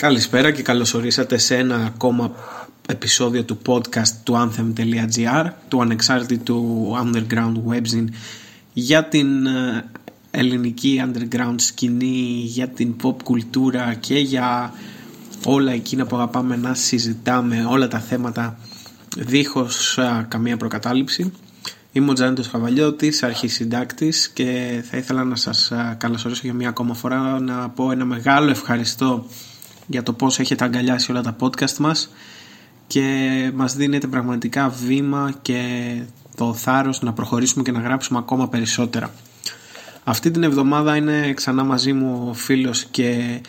Καλησπέρα και καλώς ορίσατε σε ένα ακόμα επεισόδιο του podcast του anthem.gr του ανεξάρτητου underground webzine για την ε, ελληνική underground σκηνή, για την pop κουλτούρα και για όλα εκείνα που αγαπάμε να συζητάμε, όλα τα θέματα δίχως ε, καμία προκατάληψη. Είμαι ο Τζάνετος Χαβαλιώτης, αρχισυντάκτης και θα ήθελα να σας ε, καλωσορίσω για μία ακόμα φορά να πω ένα μεγάλο ευχαριστώ για το πώς έχετε αγκαλιάσει όλα τα podcast μας και μας δίνετε πραγματικά βήμα και το θάρρος να προχωρήσουμε και να γράψουμε ακόμα περισσότερα. Αυτή την εβδομάδα είναι ξανά μαζί μου ο φίλος και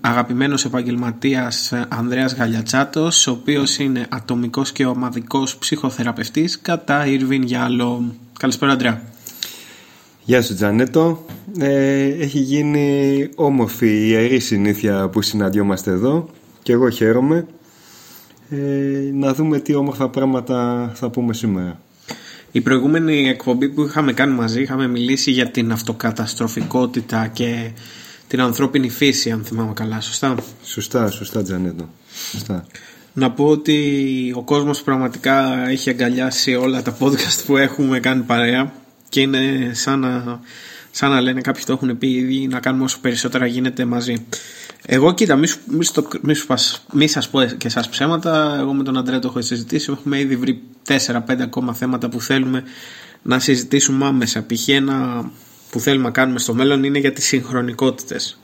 αγαπημένος επαγγελματίας Ανδρέας Γαλιατσάτος ο οποίος είναι ατομικός και ομαδικός ψυχοθεραπευτής κατά Ήρβιν Γιάλο. Καλησπέρα Ανδρέα. Γεια σου Τζανέτο. Ε, έχει γίνει όμορφη η ιερή συνήθεια που συναντιόμαστε εδώ και εγώ χαίρομαι. Ε, να δούμε τι όμορφα πράγματα θα πούμε σήμερα. Η προηγούμενη εκπομπή που είχαμε κάνει μαζί είχαμε μιλήσει για την αυτοκαταστροφικότητα και την ανθρώπινη φύση αν θυμάμαι καλά, σωστά; Σωστά, σωστά Τζανέτο. Σωστά. Να πω ότι ο κόσμος πραγματικά έχει αγκαλιάσει όλα τα podcast που έχουμε κάνει παρέα και είναι σαν να, σαν να λένε κάποιοι το έχουν πει ήδη να κάνουμε όσο περισσότερα γίνεται μαζί. Εγώ κοίτα, μη, μη, στο, μη, μη σας πω και εσάς ψέματα, εγώ με τον Αντρέα το έχω συζητήσει, έχουμε ήδη βρει 4-5 ακόμα θέματα που θέλουμε να συζητήσουμε άμεσα. Π.χ. ένα που θέλουμε να κάνουμε στο μέλλον είναι για τις συγχρονικότητες.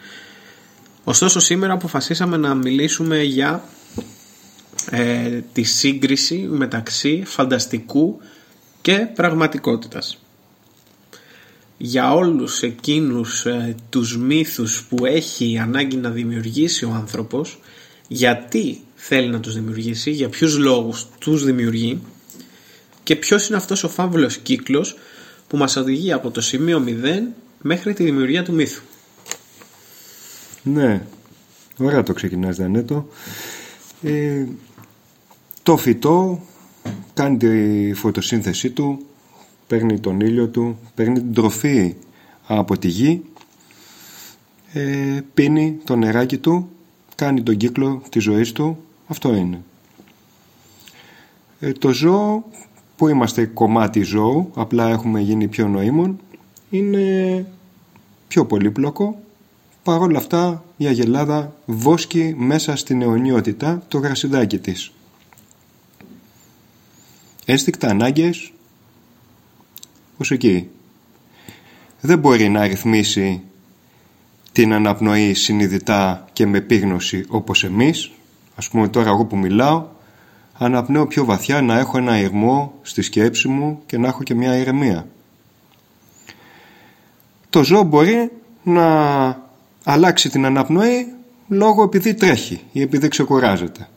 Ωστόσο σήμερα αποφασίσαμε να μιλήσουμε για ε, τη σύγκριση μεταξύ φανταστικού και πραγματικότητας για όλους εκείνους ε, τους μύθους που έχει ανάγκη να δημιουργήσει ο άνθρωπος γιατί θέλει να τους δημιουργήσει, για ποιους λόγους τους δημιουργεί και ποιος είναι αυτός ο φαύλος κύκλος που μας οδηγεί από το σημείο 0 μέχρι τη δημιουργία του μύθου. Ναι, ωραία το ξεκινάς Δανέτο. Ε, το φυτό κάνει τη φωτοσύνθεσή του παίρνει τον ήλιο του, παίρνει την τροφή από τη γη, ε, πίνει το νεράκι του, κάνει τον κύκλο της ζωής του, αυτό είναι. Ε, το ζώο που είμαστε κομμάτι ζώου, απλά έχουμε γίνει πιο νοήμων, είναι πιο πολύπλοκο. Παρ' όλα αυτά η αγελάδα βόσκει μέσα στην αιωνιότητα το γρασιδάκι της. Ένστικτα ανάγκες ως εκεί. Δεν μπορεί να ρυθμίσει την αναπνοή συνειδητά και με πείγνωση όπως εμείς. Ας πούμε τώρα εγώ που μιλάω, αναπνέω πιο βαθιά να έχω ένα ηρμό στη σκέψη μου και να έχω και μια ηρεμία. Το ζώο μπορεί να αλλάξει την αναπνοή λόγω επειδή τρέχει ή επειδή ξεκουράζεται.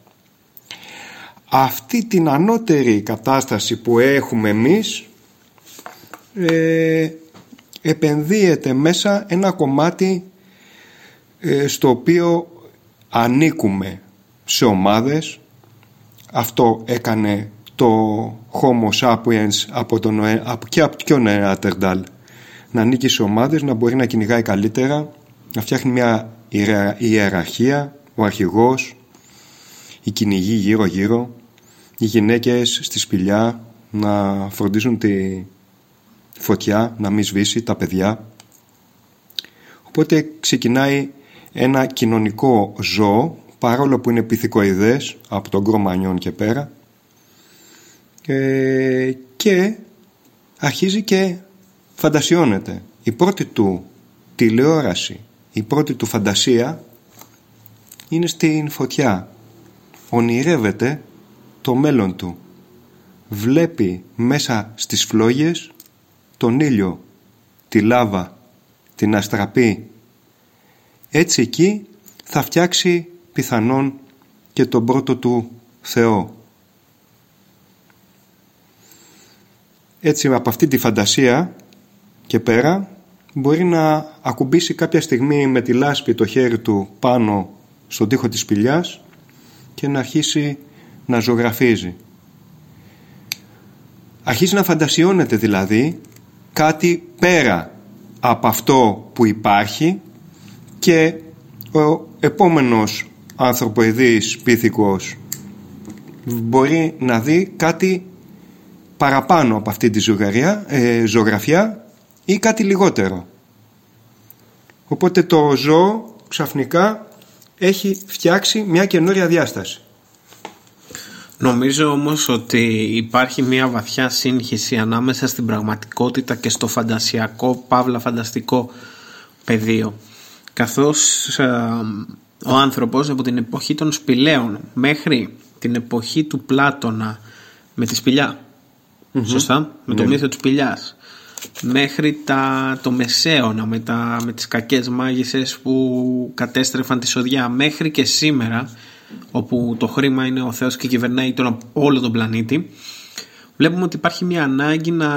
Αυτή την ανώτερη κατάσταση που έχουμε εμείς ε, επενδύεται μέσα ένα κομμάτι ε, στο οποίο ανήκουμε σε ομάδες. Αυτό έκανε το Homo sapiens από τον, από, και από τον Neanderthal να ανήκει σε ομάδες, να μπορεί να κυνηγάει καλύτερα να φτιάχνει μια ιεραρχία ο αρχηγός οι κυνηγοί γύρω γύρω οι γυναίκες στη σπηλιά να φροντίζουν τη, φωτιά να μην σβήσει τα παιδιά. Οπότε ξεκινάει ένα κοινωνικό ζώο παρόλο που είναι πυθικοειδές από τον Κρομανιόν και πέρα ε, και αρχίζει και φαντασιώνεται. Η πρώτη του τηλεόραση, η πρώτη του φαντασία είναι στην φωτιά. Ονειρεύεται το μέλλον του. Βλέπει μέσα στις φλόγες τον ήλιο, τη λάβα, την αστραπή. Έτσι εκεί θα φτιάξει πιθανόν και τον πρώτο του Θεό. Έτσι από αυτή τη φαντασία και πέρα μπορεί να ακουμπήσει κάποια στιγμή με τη λάσπη το χέρι του πάνω στον τοίχο της σπηλιάς και να αρχίσει να ζωγραφίζει. Αρχίζει να φαντασιώνεται δηλαδή κάτι πέρα από αυτό που υπάρχει και ο επόμενος ανθρωποειδής πίθηκος μπορεί να δει κάτι παραπάνω από αυτή τη ζωγαριά, ε, ζωγραφιά ή κάτι λιγότερο. Οπότε το ζώο ξαφνικά έχει φτιάξει μια καινούρια διάσταση. Νομίζω όμως ότι υπάρχει μια βαθιά σύγχυση ανάμεσα στην πραγματικότητα και στο φαντασιακό, παύλα φανταστικό πεδίο. Καθώς ε, ο άνθρωπος από την εποχή των σπηλαίων μέχρι την εποχή του Πλάτωνα με τη σπηλιά, σωστά, με το ναι. μύθο της σπηλιάς, μέχρι τα, το Μεσαίωνα με, τα, με τις κακές μάγισσες που κατέστρεφαν τη σοδιά μέχρι και σήμερα όπου το χρήμα είναι ο Θεός και κυβερνάει τον, όλο τον πλανήτη βλέπουμε ότι υπάρχει μια ανάγκη να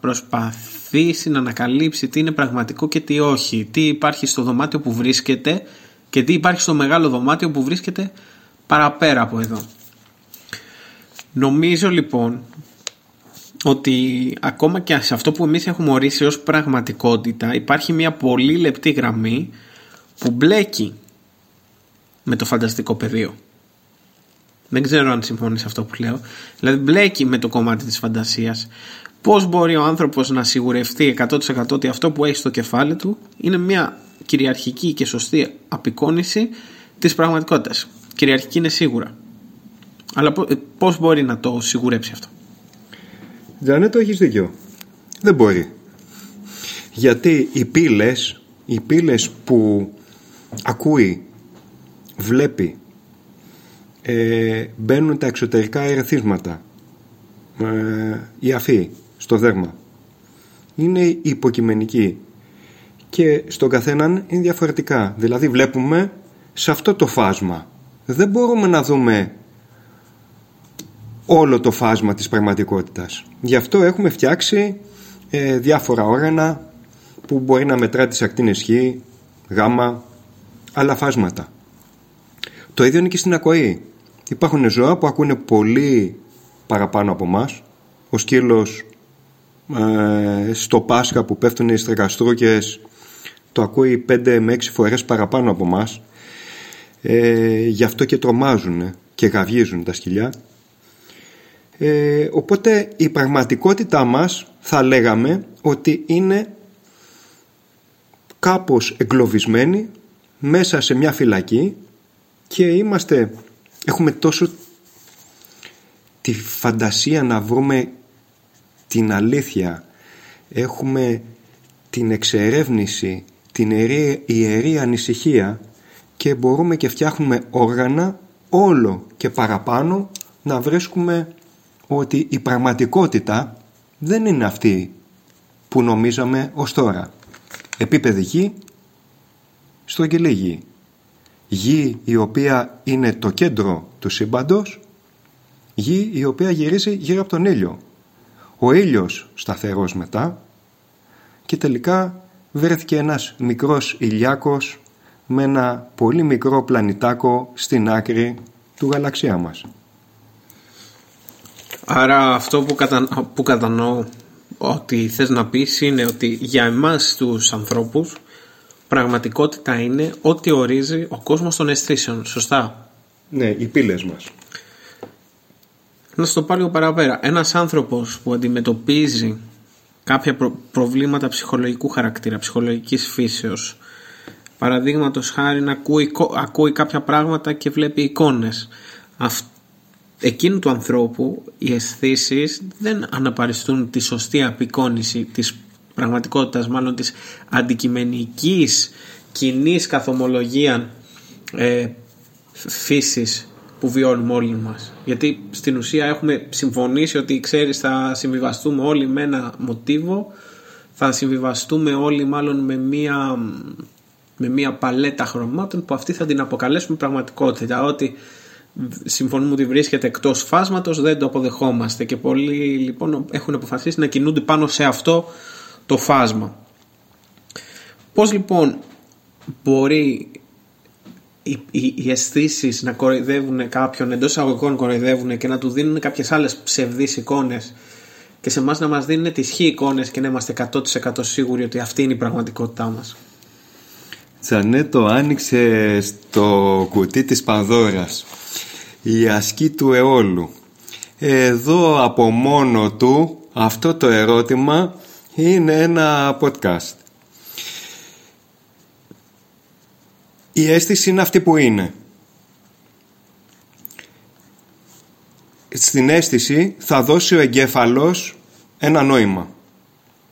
προσπαθήσει να ανακαλύψει τι είναι πραγματικό και τι όχι. Τι υπάρχει στο δωμάτιο που βρίσκεται και τι υπάρχει στο μεγάλο δωμάτιο που βρίσκεται παραπέρα από εδώ. Νομίζω λοιπόν ότι ακόμα και σε αυτό που εμείς έχουμε ορίσει ως πραγματικότητα υπάρχει μια πολύ λεπτή γραμμή που μπλέκει με το φανταστικό πεδίο. Δεν ξέρω αν συμφωνείς αυτό που λέω. Δηλαδή μπλέκει με το κομμάτι της φαντασίας. Πώς μπορεί ο άνθρωπος να σιγουρευτεί 100% ότι αυτό που έχει στο κεφάλι του είναι μια κυριαρχική και σωστή απεικόνηση της πραγματικότητας. Κυριαρχική είναι σίγουρα. Αλλά πώς μπορεί να το σιγουρέψει αυτό; Τζανέτο έχεις δίκιο. Δεν μπορεί. Γιατί οι πύλες, οι πύλες που ακούει, βλέπει, ε, μπαίνουν τα εξωτερικά ερεθίσματα, ε, η αφή στο δέρμα. Είναι υποκειμενική και στον καθέναν είναι διαφορετικά. Δηλαδή βλέπουμε σε αυτό το φάσμα. Δεν μπορούμε να δούμε όλο το φάσμα της πραγματικότητας. Γι' αυτό έχουμε φτιάξει ε, διάφορα όργανα που μπορεί να μετρά τις ακτίνες χ, γάμα, άλλα φάσματα. Το ίδιο είναι και στην ακοή. Υπάρχουν ζώα που ακούνε πολύ παραπάνω από μας. Ο σκύλος ε, στο Πάσχα που πέφτουν οι στρεγαστρούκες το ακούει 5 με 6 φορές παραπάνω από μας. Ε, γι' αυτό και τρομάζουν και γαβγίζουν τα σκυλιά. Ε, οπότε η πραγματικότητά μας θα λέγαμε ότι είναι κάπως εγκλωβισμένη μέσα σε μια φυλακή και είμαστε, έχουμε τόσο τη φαντασία να βρούμε την αλήθεια έχουμε την εξερεύνηση την ιερή, ιερή ανησυχία και μπορούμε και φτιάχνουμε όργανα όλο και παραπάνω να βρίσκουμε ότι η πραγματικότητα δεν είναι αυτή που νομίζαμε ως τώρα. Επίπεδη γη, στρογγυλή γη. Γη η οποία είναι το κέντρο του σύμπαντος, γη η οποία γυρίζει γύρω από τον ήλιο. Ο ήλιος σταθερός μετά και τελικά βρέθηκε ένας μικρός ηλιάκος με ένα πολύ μικρό πλανητάκο στην άκρη του γαλαξία μας. Άρα αυτό που, κατα... που κατανοώ ότι θες να πεις είναι ότι για εμάς τους ανθρώπους πραγματικότητα είναι ό,τι ορίζει ο κόσμος των αισθήσεων, σωστά; Ναι, οι πύλες μας. Να στο πάρει ο παραπέρα. Ένας άνθρωπος που αντιμετωπίζει κάποια προβλήματα ψυχολογικού χαρακτήρα, ψυχολογικής φύσεως, παραδείγματος χάρη να ακούει, ακούει κάποια πράγματα και βλέπει εικόνες. Αυτό εκείνου του ανθρώπου οι αισθήσεις δεν αναπαριστούν τη σωστή απεικόνηση της πραγματικότητας μάλλον της αντικειμενικής κοινής καθομολογία ε, φύσης που βιώνουμε όλοι μας. Γιατί στην ουσία έχουμε συμφωνήσει ότι ξέρεις θα συμβιβαστούμε όλοι με ένα μοτίβο θα συμβιβαστούμε όλοι μάλλον με μία με μία παλέτα χρωμάτων που αυτή θα την αποκαλέσουμε πραγματικότητα. Ότι συμφωνούμε ότι βρίσκεται εκτός φάσματος δεν το αποδεχόμαστε. Και πολλοί λοιπόν έχουν αποφασίσει να κινούνται πάνω σε αυτό το φάσμα. Πώς λοιπόν μπορεί οι, οι, οι αισθήσεις να κοροϊδεύουν κάποιον εντός αγωγικών κοροϊδεύουν και να του δίνουν κάποιες άλλες ψευδείς εικόνες και σε εμάς να μας δίνουν τις χι εικόνες και να είμαστε 100% σίγουροι ότι αυτή είναι η πραγματικότητά μας. Τζανέτο άνοιξε στο κουτί της Πανδώρας η ασκή του αιώλου. Εδώ από μόνο του αυτό το ερώτημα είναι ένα podcast η αίσθηση είναι αυτή που είναι στην αίσθηση θα δώσει ο εγκέφαλος ένα νόημα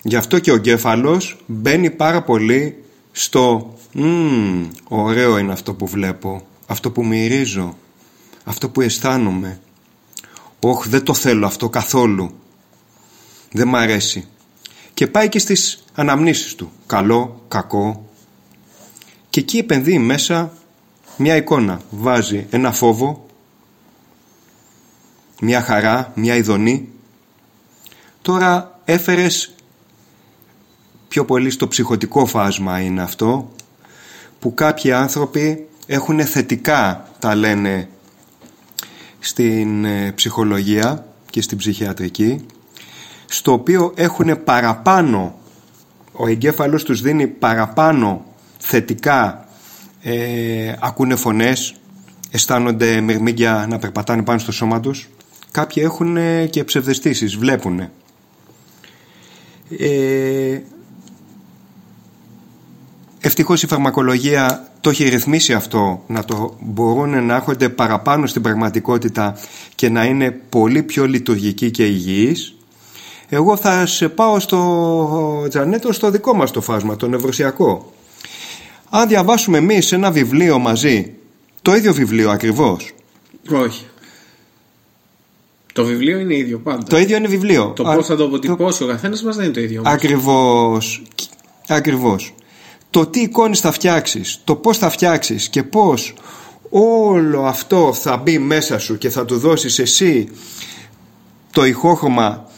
γι' αυτό και ο εγκέφαλος μπαίνει πάρα πολύ στο «Μμμ, ωραίο είναι αυτό που βλέπω, αυτό που μυρίζω, αυτό που αισθάνομαι. Όχι, δεν το θέλω αυτό καθόλου. Δεν μ' αρέσει». Και πάει και στις αναμνήσεις του. Καλό, κακό. Και εκεί επενδύει μέσα μια εικόνα. Βάζει ένα φόβο, μια χαρά, μια ειδονή. Τώρα έφερες πιο πολύ στο ψυχοτικό φάσμα είναι αυτό που κάποιοι άνθρωποι έχουν θετικά τα λένε στην ε, ψυχολογία και στην ψυχιατρική στο οποίο έχουν παραπάνω ο εγκέφαλος τους δίνει παραπάνω θετικά ε, ακούνε φωνές αισθάνονται μυρμήγκια να περπατάνε πάνω στο σώμα τους. Κάποιοι έχουν και ψευδεστήσεις βλέπουν ε, Ευτυχώς η φαρμακολογία το έχει ρυθμίσει αυτό να το μπορούν να έρχονται παραπάνω στην πραγματικότητα και να είναι πολύ πιο λειτουργικοί και υγιείς εγώ θα σε πάω στο Τζανέτο στο δικό μας το φάσμα, το νευρωσιακό. Αν διαβάσουμε εμείς ένα βιβλίο μαζί, το ίδιο βιβλίο ακριβώς. Όχι. Το βιβλίο είναι ίδιο πάντα. Το ίδιο είναι βιβλίο. Το πώς θα το αποτυπώσει το... ο καθένας μας δεν είναι το ίδιο. Ακριβώς. Ακριβώς το τι εικόνες θα φτιάξεις, το πώς θα φτιάξεις και πώς όλο αυτό θα μπει μέσα σου και θα του δώσεις εσύ το ηχόχρωμα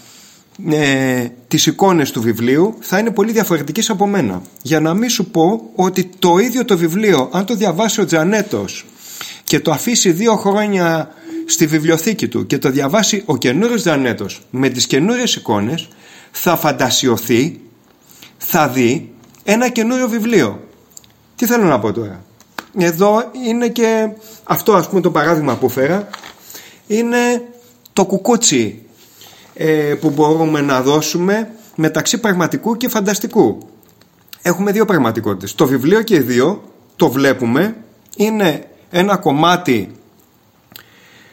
ε, τις εικόνες του βιβλίου θα είναι πολύ διαφορετικές από μένα για να μην σου πω ότι το ίδιο το βιβλίο αν το διαβάσει ο Τζανέτος και το αφήσει δύο χρόνια στη βιβλιοθήκη του και το διαβάσει ο καινούριος Τζανέτος με τις καινούριες εικόνες θα φαντασιωθεί θα δει ένα καινούριο βιβλίο. Τι θέλω να πω τώρα; Εδώ είναι και αυτό ας πούμε το παράδειγμα που φέρα είναι το κουκούτσι ε, που μπορούμε να δώσουμε μεταξύ πραγματικού και φανταστικού. Έχουμε δύο πραγματικότητες. Το βιβλίο και οι δύο το βλέπουμε είναι ένα κομμάτι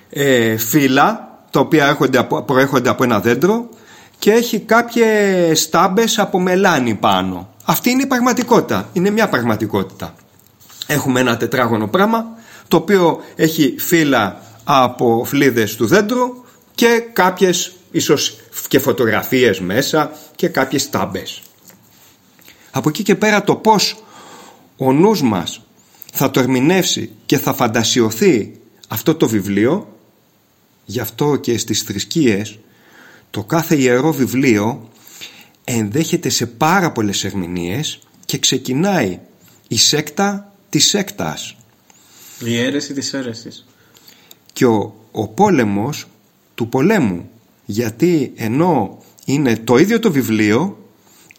ε, φύλλα τα οποία προέρχονται από ένα δέντρο και έχει κάποιες στάμπες από μελάνι πάνω. Αυτή είναι η πραγματικότητα. Είναι μια πραγματικότητα. Έχουμε ένα τετράγωνο πράγμα το οποίο έχει φύλλα από φλίδες του δέντρου και κάποιες ίσως και φωτογραφίες μέσα και κάποιες τάμπες. Από εκεί και πέρα το πώς ο νους μας θα το ερμηνεύσει και θα φαντασιωθεί αυτό το βιβλίο γι' αυτό και στις θρησκείες το κάθε ιερό βιβλίο ενδέχεται σε πάρα πολλές ερμηνείες και ξεκινάει η σέκτα της σέκτας. Η αίρεση της αίρεσης. Και ο, ο πόλεμος του πολέμου. Γιατί ενώ είναι το ίδιο το βιβλίο,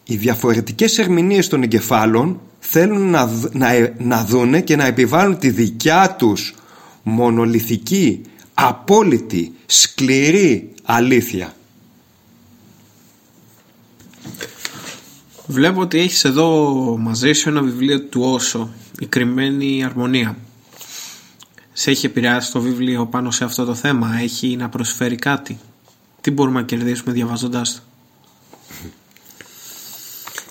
οι διαφορετικές ερμηνείες των εγκεφάλων θέλουν να, να, να δούνε και να επιβάλλουν τη δικιά τους μονολυθική, απόλυτη, σκληρή αλήθεια. Βλέπω ότι έχεις εδώ μαζί σου ένα βιβλίο του Όσο, η κρυμμένη αρμονία. Σε έχει επηρεάσει το βιβλίο πάνω σε αυτό το θέμα, έχει να προσφέρει κάτι; Τι μπορούμε να κερδίσουμε διαβάζοντάς το.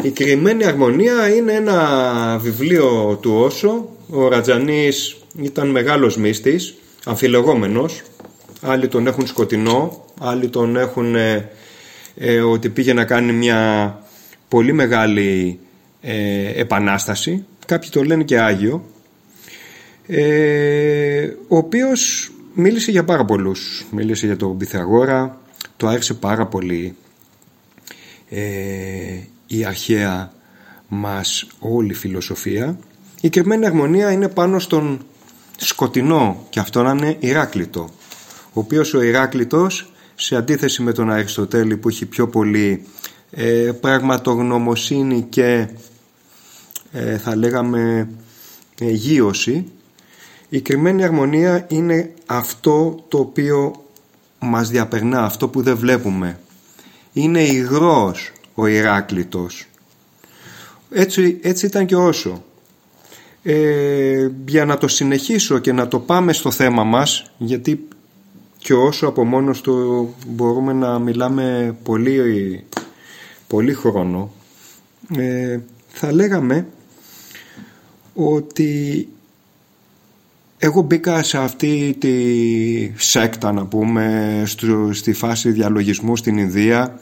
Η κρυμμένη αρμονία είναι ένα βιβλίο του Όσο. Ο Ρατζανής ήταν μεγάλος μύστης, αμφιλεγόμενος. Άλλοι τον έχουν σκοτεινό, άλλοι τον έχουν ε, ε, ότι πήγε να κάνει μια πολύ μεγάλη ε, επανάσταση κάποιοι το λένε και Άγιο ε, ο οποίος μίλησε για πάρα πολλούς μίλησε για τον Πυθαγόρα το άρεσε πάρα πολύ. Ε, η αρχαία μας όλη φιλοσοφία. Η κρυμμένη αρμονία είναι πάνω στον σκοτεινό και αυτό να είναι Ηράκλειτο ο οποίος ο Ηράκλειτος σε αντίθεση με τον Αριστοτέλη που έχει πιο πολύ ε, πραγματογνωμοσύνη και ε, θα λέγαμε ε, γύρωση η κρυμμένη αρμονία είναι αυτό το οποίο μας διαπερνά, αυτό που δεν βλέπουμε. Είναι υγρός ο Ηράκλητος. Έτσι, έτσι ήταν και όσο. Ε, για να το συνεχίσω και να το πάμε στο θέμα μας, γιατί και όσο από μόνος του μπορούμε να μιλάμε πολύ, πολύ χρόνο, ε, θα λέγαμε ότι εγώ μπήκα σε αυτή τη σέκτα να πούμε στη φάση διαλογισμού στην Ινδία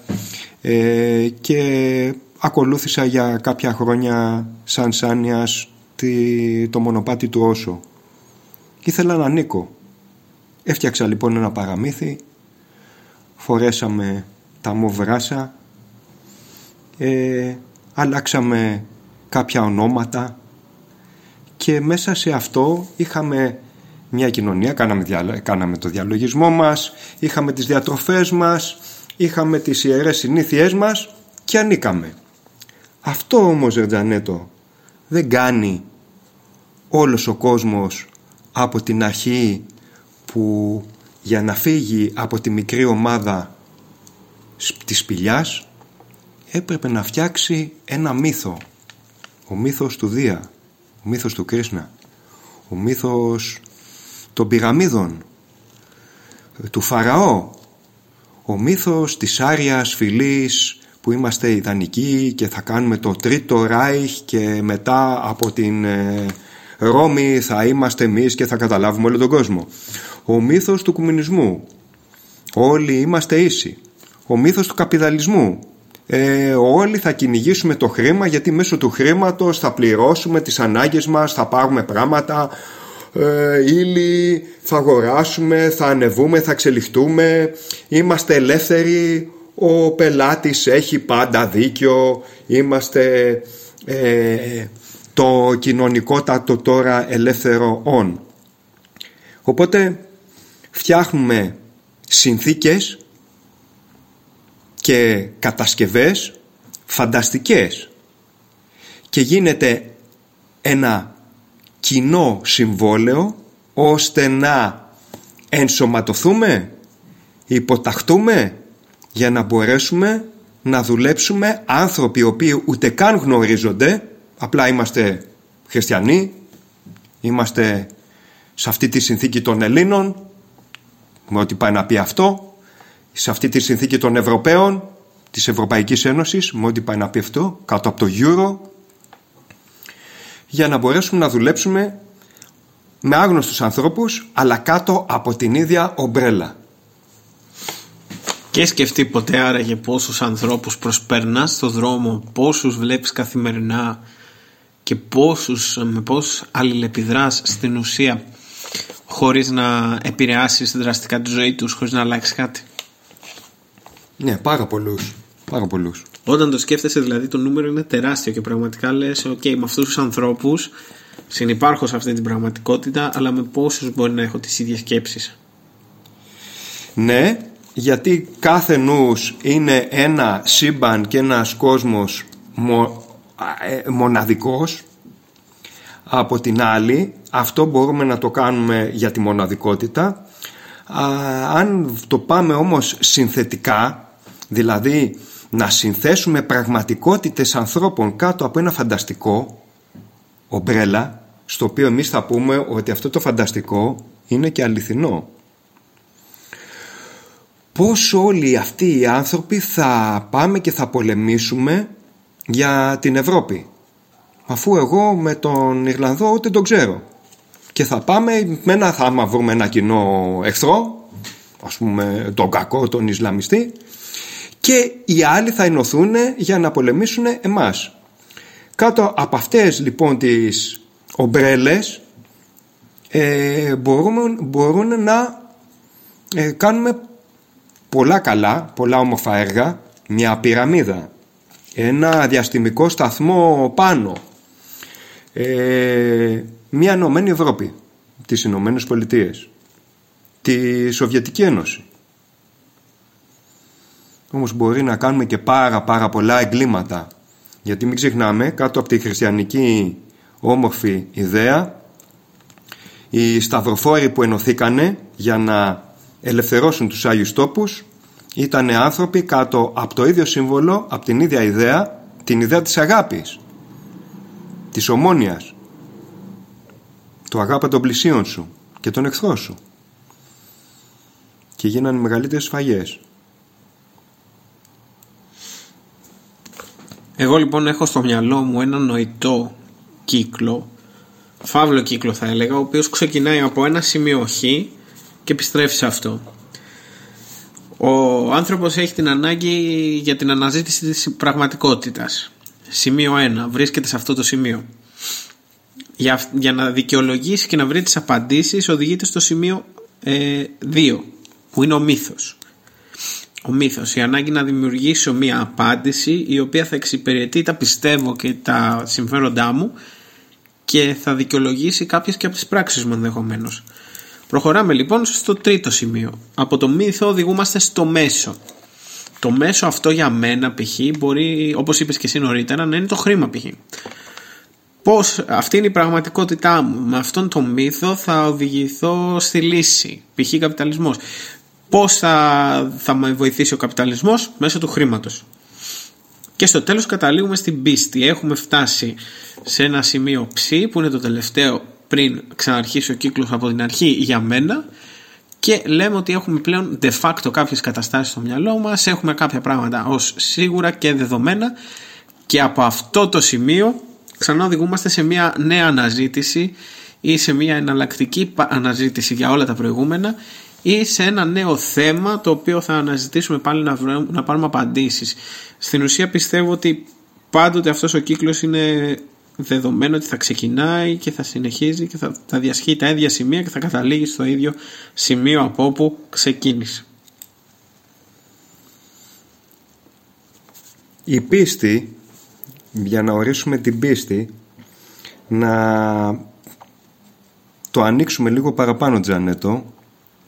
ε, και ακολούθησα για κάποια χρόνια σαν Σάνιας το μονοπάτι του Όσο. Ήθελα να ανήκω. Έφτιαξα λοιπόν ένα παραμύθι, φορέσαμε τα μοβράσα, ε, αλλάξαμε κάποια ονόματα και μέσα σε αυτό είχαμε μια κοινωνία, κάναμε, κάναμε το διαλογισμό μας, είχαμε τις διατροφές μας, είχαμε τις ιερές συνήθειές μας και ανήκαμε. Αυτό όμως Ζερτζανέτο δεν κάνει όλος ο κόσμος από την αρχή που για να φύγει από τη μικρή ομάδα της σπηλιάς έπρεπε να φτιάξει ένα μύθο ο μύθος του Δία ο μύθος του Κρίσνα ο μύθος των πυραμίδων του Φαραώ ο μύθος της Άριας φυλής που είμαστε ιδανικοί και θα κάνουμε το τρίτο Ράιχ και μετά από την ε, Ρώμη θα είμαστε εμείς και θα καταλάβουμε όλο τον κόσμο. Ο μύθος του κομμουνισμού. Όλοι είμαστε ίσοι. Ο μύθος του καπιταλισμού. Ε, όλοι θα κυνηγήσουμε το χρήμα γιατί μέσω του χρήματος θα πληρώσουμε τις ανάγκες μας, θα πάρουμε πράγματα, ε, ύλη, θα αγοράσουμε, θα ανεβούμε, θα εξελιχτούμε, είμαστε ελεύθεροι, ο πελάτης έχει πάντα δίκιο, είμαστε ε, το κοινωνικότατο τώρα ελεύθερο όν. Οπότε φτιάχνουμε συνθήκες και κατασκευές φανταστικές. Και γίνεται ένα κοινό συμβόλαιο ώστε να ενσωματωθούμε, υποταχτούμε για να μπορέσουμε να δουλέψουμε άνθρωποι οι οποίοι ούτε καν γνωρίζονται. Απλά είμαστε χριστιανοί είμαστε σε αυτή τη συνθήκη των Ελλήνων. Με ό,τι πάει να πει αυτό σε αυτή τη συνθήκη των Ευρωπαίων της Ευρωπαϊκής Ένωσης με ό,τι πάει να πει αυτό κάτω από το Euro για να μπορέσουμε να δουλέψουμε με άγνωστους ανθρώπους αλλά κάτω από την ίδια ομπρέλα. Και σκεφτεί ποτέ άραγε πόσους ανθρώπους προσπερνάς στο δρόμο, πόσους βλέπεις καθημερινά και πόσους, με πόσους αλληλεπιδράς στην ουσία χωρίς να επηρεάσεις δραστικά τη ζωή τους, χωρίς να αλλάξει κάτι. Ναι, πάρα πολλούς. Πάρα πολλούς. Όταν το σκέφτεσαι δηλαδή το νούμερο είναι τεράστιο και πραγματικά λες ok με αυτούς τους ανθρώπους συνυπάρχω σε αυτή την πραγματικότητα αλλά με πόσους μπορεί να έχω τις ίδιες σκέψεις. Ναι, γιατί κάθε νους είναι ένα σύμπαν και ένας κόσμος ε, μοναδικός από την άλλη αυτό μπορούμε να το κάνουμε για τη μοναδικότητα αν το πάμε όμως συνθετικά δηλαδή να συνθέσουμε πραγματικότητες ανθρώπων κάτω από ένα φανταστικό ομπρέλα στο οποίο εμείς θα πούμε ότι αυτό το φανταστικό είναι και αληθινό. Πώς όλοι αυτοί οι άνθρωποι θα πάμε και θα πολεμήσουμε για την Ευρώπη; Αφού εγώ με τον Ιρλανδό ούτε τον ξέρω και θα πάμε με ένα θα βρούμε ένα κοινό εχθρό ας πούμε τον κακό τον Ισλαμιστή και οι άλλοι θα ενωθούν για να πολεμήσουν εμάς. Κάτω από αυτές λοιπόν τις ομπρέλες ε, μπορούμε, μπορούν να ε, κάνουμε πολλά καλά, πολλά όμορφα έργα μια πυραμίδα. Ένα διαστημικό σταθμό πάνω ε, μια ενωμένη Ευρώπη τις Ηνωμένες Πολιτείες, τη Σοβιετική Ένωση όμως μπορεί να κάνουμε και πάρα πάρα πολλά εγκλήματα γιατί μην ξεχνάμε κάτω από τη χριστιανική όμορφη ιδέα. Οι σταυροφόροι που ενωθήκανε για να ελευθερώσουν τους Άγιους Τόπους ήταν άνθρωποι κάτω από το ίδιο σύμβολο, από την ίδια ιδέα, την ιδέα της αγάπης, της ομόνιας. Το αγάπη των πλησίων σου και τον εχθρό σου. Και γίνανε μεγαλύτερες σφαγές. Εγώ λοιπόν έχω στο μυαλό μου ένα νοητό κύκλο, φαύλο κύκλο θα έλεγα, ο οποίος ξεκινάει από ένα σημείο χ και επιστρέφει σε αυτό. Ο άνθρωπος έχει την ανάγκη για την αναζήτηση της πραγματικότητας. Σημείο 1. Βρίσκεται σε αυτό το σημείο. Για, για να δικαιολογήσει και να βρει τις απαντήσεις οδηγείται στο σημείο 2 ε, που είναι ο μύθος. Ο μύθος, η ανάγκη να δημιουργήσω μία απάντηση η οποία θα εξυπηρετεί τα πιστεύω και τα συμφέροντά μου και θα δικαιολογήσει κάποιες και από τις πράξεις μου ενδεχομένως. Προχωράμε λοιπόν στο τρίτο σημείο. Από το μύθο οδηγούμαστε στο μέσο. Το μέσο αυτό για μένα π.χ. μπορεί όπως είπες και εσύ νωρίτερα να είναι το χρήμα π.χ. Πώς αυτή είναι η πραγματικότητά μου. Με αυτόν τον μύθο θα οδηγηθώ στη λύση. Π.χ. καπιταλισμός. Πώς θα, θα με βοηθήσει ο καπιταλισμός; Μέσω του χρήματος. Και στο τέλος καταλήγουμε στην πίστη. Έχουμε φτάσει σε ένα σημείο ψ που είναι το τελευταίο πριν ξαναρχίσει ο κύκλος από την αρχή για μένα και λέμε ότι έχουμε πλέον de facto κάποιες καταστάσεις στο μυαλό μας, έχουμε κάποια πράγματα ως σίγουρα και δεδομένα και από αυτό το σημείο ξανά οδηγούμαστε σε μια νέα αναζήτηση ή σε μια εναλλακτική αναζήτηση για όλα τα προηγούμενα ή σε ένα νέο θέμα το οποίο θα αναζητήσουμε πάλι να, βρούμε, να πάρουμε απαντήσεις. Στην ουσία πιστεύω ότι πάντοτε αυτός ο κύκλος είναι δεδομένο ότι θα ξεκινάει και θα συνεχίζει και θα, θα διασχεί τα ίδια σημεία και θα καταλήγει στο ίδιο σημείο από όπου ξεκίνησε. Η πίστη, για να ορίσουμε την πίστη, να το ανοίξουμε λίγο παραπάνω Τζανέτο,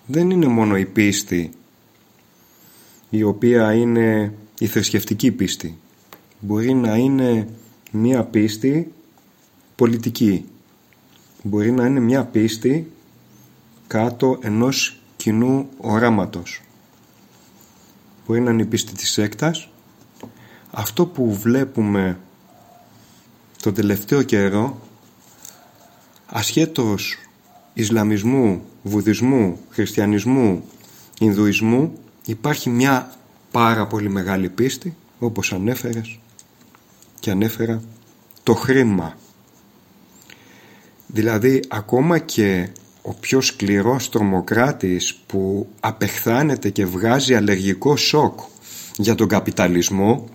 δεν είναι μόνο η πίστη η οποία είναι η θρησκευτική πίστη. Μπορεί να είναι μία πίστη πολιτική. Μπορεί να είναι μία πίστη κάτω ενός κοινού οράματος. Μπορεί να είναι η πίστη της έκτας. Αυτό που βλέπουμε τον τελευταίο καιρό ασχέτως Ισλαμισμού, Βουδισμού, Χριστιανισμού, Ινδουισμού υπάρχει μια πάρα πολύ μεγάλη πίστη όπως ανέφερες και ανέφερα το χρήμα. Δηλαδή ακόμα και ο πιο σκληρός τρομοκράτης που απεχθάνεται και βγάζει αλλεργικό σοκ για τον καπιταλισμό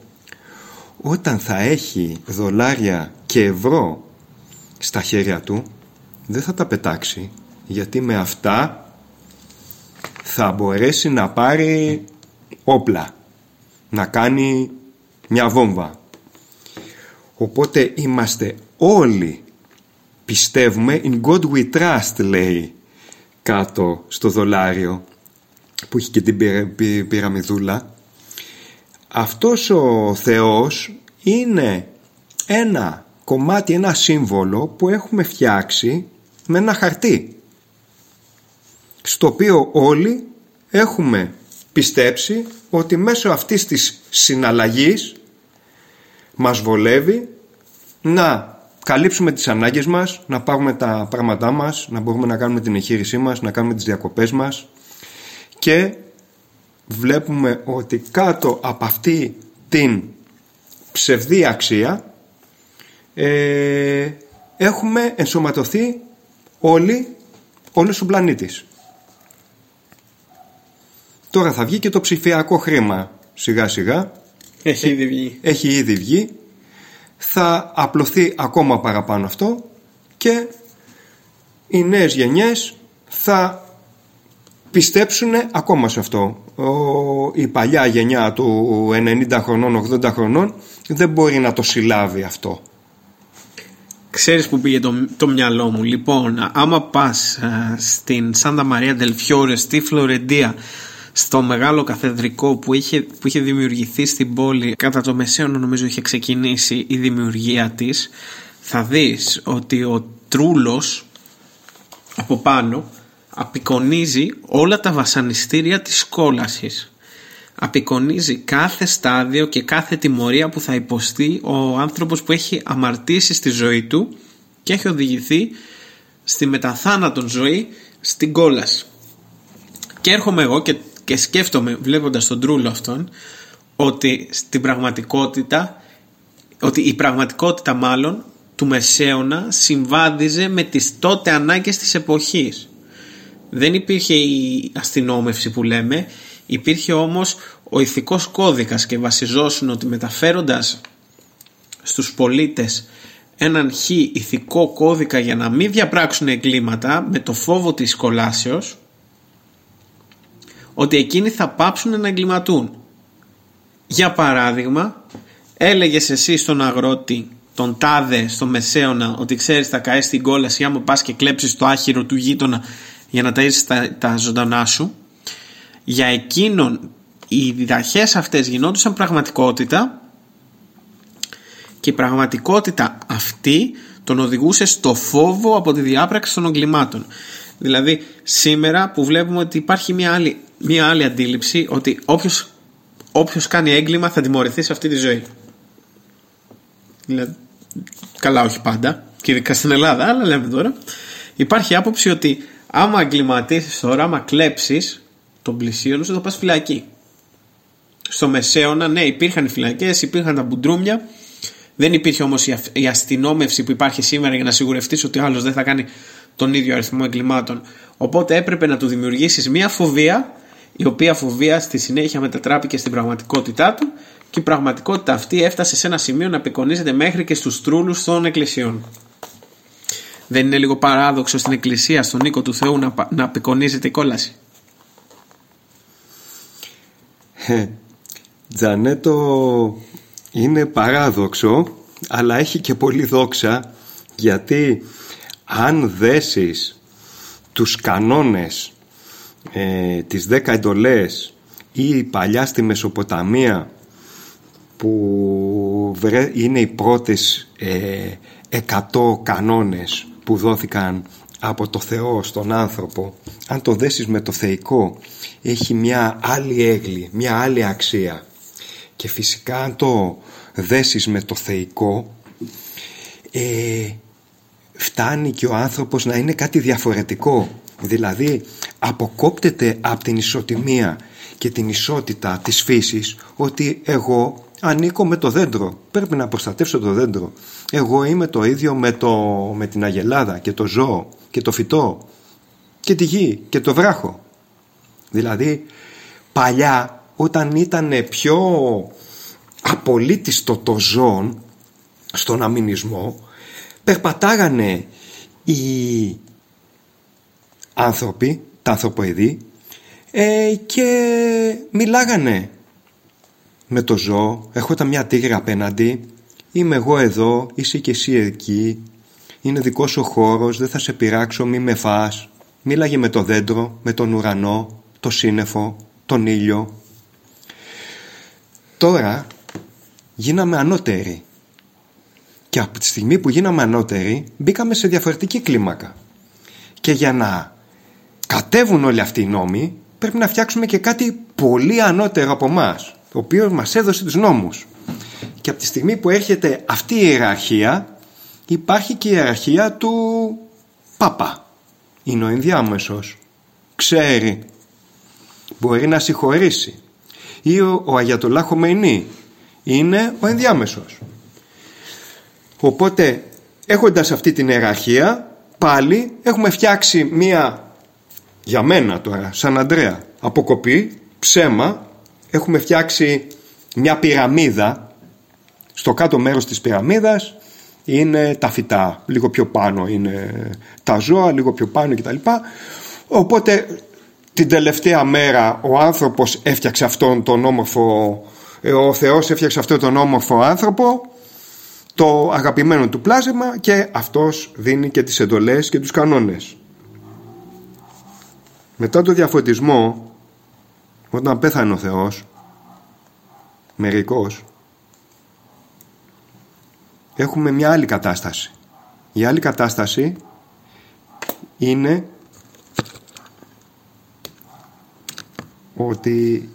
όταν θα έχει δολάρια και ευρώ στα χέρια του δεν θα τα πετάξει γιατί με αυτά θα μπορέσει να πάρει όπλα να κάνει μια βόμβα Οπότε είμαστε όλοι πιστεύουμε in God we trust λέει κάτω στο δολάριο που έχει και την πυραμιδούλα. Αυτός ο Θεός είναι ένα κομμάτι, ένα σύμβολο που έχουμε φτιάξει με ένα χαρτί στο οποίο όλοι έχουμε πιστέψει ότι μέσω αυτής της συναλλαγής μας βολεύει να καλύψουμε τις ανάγκες μας, να πάρουμε τα πράγματά μας, να μπορούμε να κάνουμε την εγχείρησή μας, να κάνουμε τις διακοπές μας και βλέπουμε ότι κάτω από αυτή την ψευδή αξία ε, έχουμε ενσωματωθεί όλοι, όλος ο πλανήτης. Τώρα θα βγει και το ψηφιακό χρήμα σιγά σιγά έχει ήδη βγει. Έχει ήδη βγει. Θα απλωθεί ακόμα παραπάνω αυτό και οι νέες γενιές θα πιστέψουν ακόμα σε αυτό. η παλιά γενιά του 90 χρονών, 80 χρονών δεν μπορεί να το συλλάβει αυτό. Ξέρεις που πήγε το, το μυαλό μου; Λοιπόν, άμα πας ε, στην Σάντα Μαρία Ντελφιόρε στη Φλωρεντία στο μεγάλο καθεδρικό που είχε, που είχε δημιουργηθεί στην πόλη κατά το μεσαίωνο νομίζω είχε ξεκινήσει η δημιουργία της θα δεις ότι ο τρούλος από πάνω απεικονίζει όλα τα βασανιστήρια της κόλασης. Απεικονίζει κάθε στάδιο και κάθε τιμωρία που θα υποστεί ο άνθρωπος που έχει αμαρτήσει στη ζωή του και έχει οδηγηθεί στη μεταθάνατον ζωή στην κόλαση. Και έρχομαι εγώ και, και σκέφτομαι βλέποντας τον τρούλο αυτόν ότι στην πραγματικότητα ότι η πραγματικότητα μάλλον του Μεσαίωνα συμβάδιζε με τις τότε ανάγκες της εποχής. Δεν υπήρχε η αστυνόμευση που λέμε, υπήρχε όμως ο ηθικός κώδικας και βασιζόσουν ότι μεταφέροντας στους πολίτες έναν χ ηθικό κώδικα για να μην διαπράξουν εγκλήματα με το φόβο της κολάσεως ότι εκείνοι θα πάψουν να εγκληματούν. Για παράδειγμα, έλεγες εσύ στον αγρότη τον τάδε στο μεσαίωνα ότι ξέρεις θα καείς στην κόλαση άμα πας και κλέψεις το άχυρο του γείτονα για να ταΐσεις τα, τα ζωντανά σου για εκείνον οι διδαχές αυτές γινόντουσαν πραγματικότητα και η πραγματικότητα αυτή τον οδηγούσε στο φόβο από τη διάπραξη των εγκλημάτων. Δηλαδή σήμερα που βλέπουμε ότι υπάρχει μια άλλη, μια άλλη αντίληψη ότι όποιος, όποιος κάνει έγκλημα θα τιμωρηθεί σε αυτή τη ζωή. Δηλαδή, καλά όχι πάντα και ειδικά στην Ελλάδα αλλά λέμε τώρα. Υπάρχει άποψη ότι άμα εγκληματίσεις τώρα άμα κλέψεις τον πλησίον σου θα πας φυλακή. Στο Μεσαίωνα ναι υπήρχαν οι φυλακές υπήρχαν τα μπουντρούμια. Δεν υπήρχε όμως η αστυνόμευση που υπάρχει σήμερα για να σιγουρευτείς ότι ο άλλος δεν θα κάνει τον ίδιο αριθμό εγκλημάτων. Οπότε έπρεπε να του δημιουργήσεις μια φοβία η οποία φοβία στη συνέχεια μετατράπηκε στην πραγματικότητά του και η πραγματικότητα αυτή έφτασε σε ένα σημείο να απεικονίζεται μέχρι και στους τρούλους των εκκλησιών. Δεν είναι λίγο παράδοξο στην εκκλησία, στον οίκο του Θεού να, να απεικονίζεται η κόλαση. Ε, Τζανέτο είναι παράδοξο αλλά έχει και πολύ δόξα γιατί αν δέσεις τους κανόνες ε, τις δέκα εντολές ή παλιά στη Μεσοποταμία που είναι οι πρώτες ε, εκατό κανόνες που δόθηκαν από το Θεό στον άνθρωπο αν το δέσεις με το θεϊκό έχει μια άλλη έγκλη, μια άλλη αξία. Και φυσικά αν το δέσεις με το θεϊκό ε, φτάνει και ο άνθρωπος να είναι κάτι διαφορετικό δηλαδή αποκόπτεται από την ισοτιμία και την ισότητα της φύσης ότι εγώ ανήκω με το δέντρο. Πρέπει να προστατεύσω το δέντρο. Εγώ είμαι το ίδιο με, το, με την αγελάδα και το ζώο και το φυτό και τη γη και το βράχο. Δηλαδή παλιά όταν ήταν πιο απολύτιστο το ζώο στον αμυνισμό περπατάγανε οι άνθρωποι, τα ανθρωποειδή ε, και μιλάγανε με το ζώο, έχω μια τίγρα απέναντι, είμαι εγώ εδώ, είσαι και εσύ εκεί, είναι δικός ο χώρος, δεν θα σε πειράξω, μη με φας. Μίλαγε με το δέντρο, με τον ουρανό, το σύννεφο, τον ήλιο. Τώρα γίναμε ανώτεροι. Και από τη στιγμή που γίναμε ανώτεροι μπήκαμε σε διαφορετική κλίμακα. Και για να κατέβουν όλοι αυτοί οι νόμοι πρέπει να φτιάξουμε και κάτι πολύ ανώτερο από μας το οποίο μας έδωσε τους νόμους. Και από τη στιγμή που έρχεται αυτή η ιεραρχία υπάρχει και η ιεραρχία του Πάπα. Είναι ο ενδιάμεσος. Ξέρει. Μπορεί να συγχωρήσει. Ή ο, ο Αγιατολά Χομεϊνή είναι ο ενδιάμεσος. Οπότε έχοντας αυτή την ιεραρχία πάλι έχουμε φτιάξει μία για μένα τώρα σαν Αντρέα αποκοπή, ψέμα έχουμε φτιάξει μια πυραμίδα. Στο κάτω μέρος της πυραμίδας είναι τα φυτά. Λίγο πιο πάνω είναι τα ζώα λίγο πιο πάνω κτλ. Οπότε την τελευταία μέρα ο άνθρωπος έφτιαξε αυτόν τον όμορφο ε, ο Θεός έφτιαξε αυτόν τον όμορφο άνθρωπο το αγαπημένο του πλάσμα και αυτός δίνει και τις εντολές και τους κανόνες μετά το διαφωτισμό όταν πέθανε ο Θεός μερικός έχουμε μια άλλη κατάσταση. Η άλλη κατάσταση είναι ότι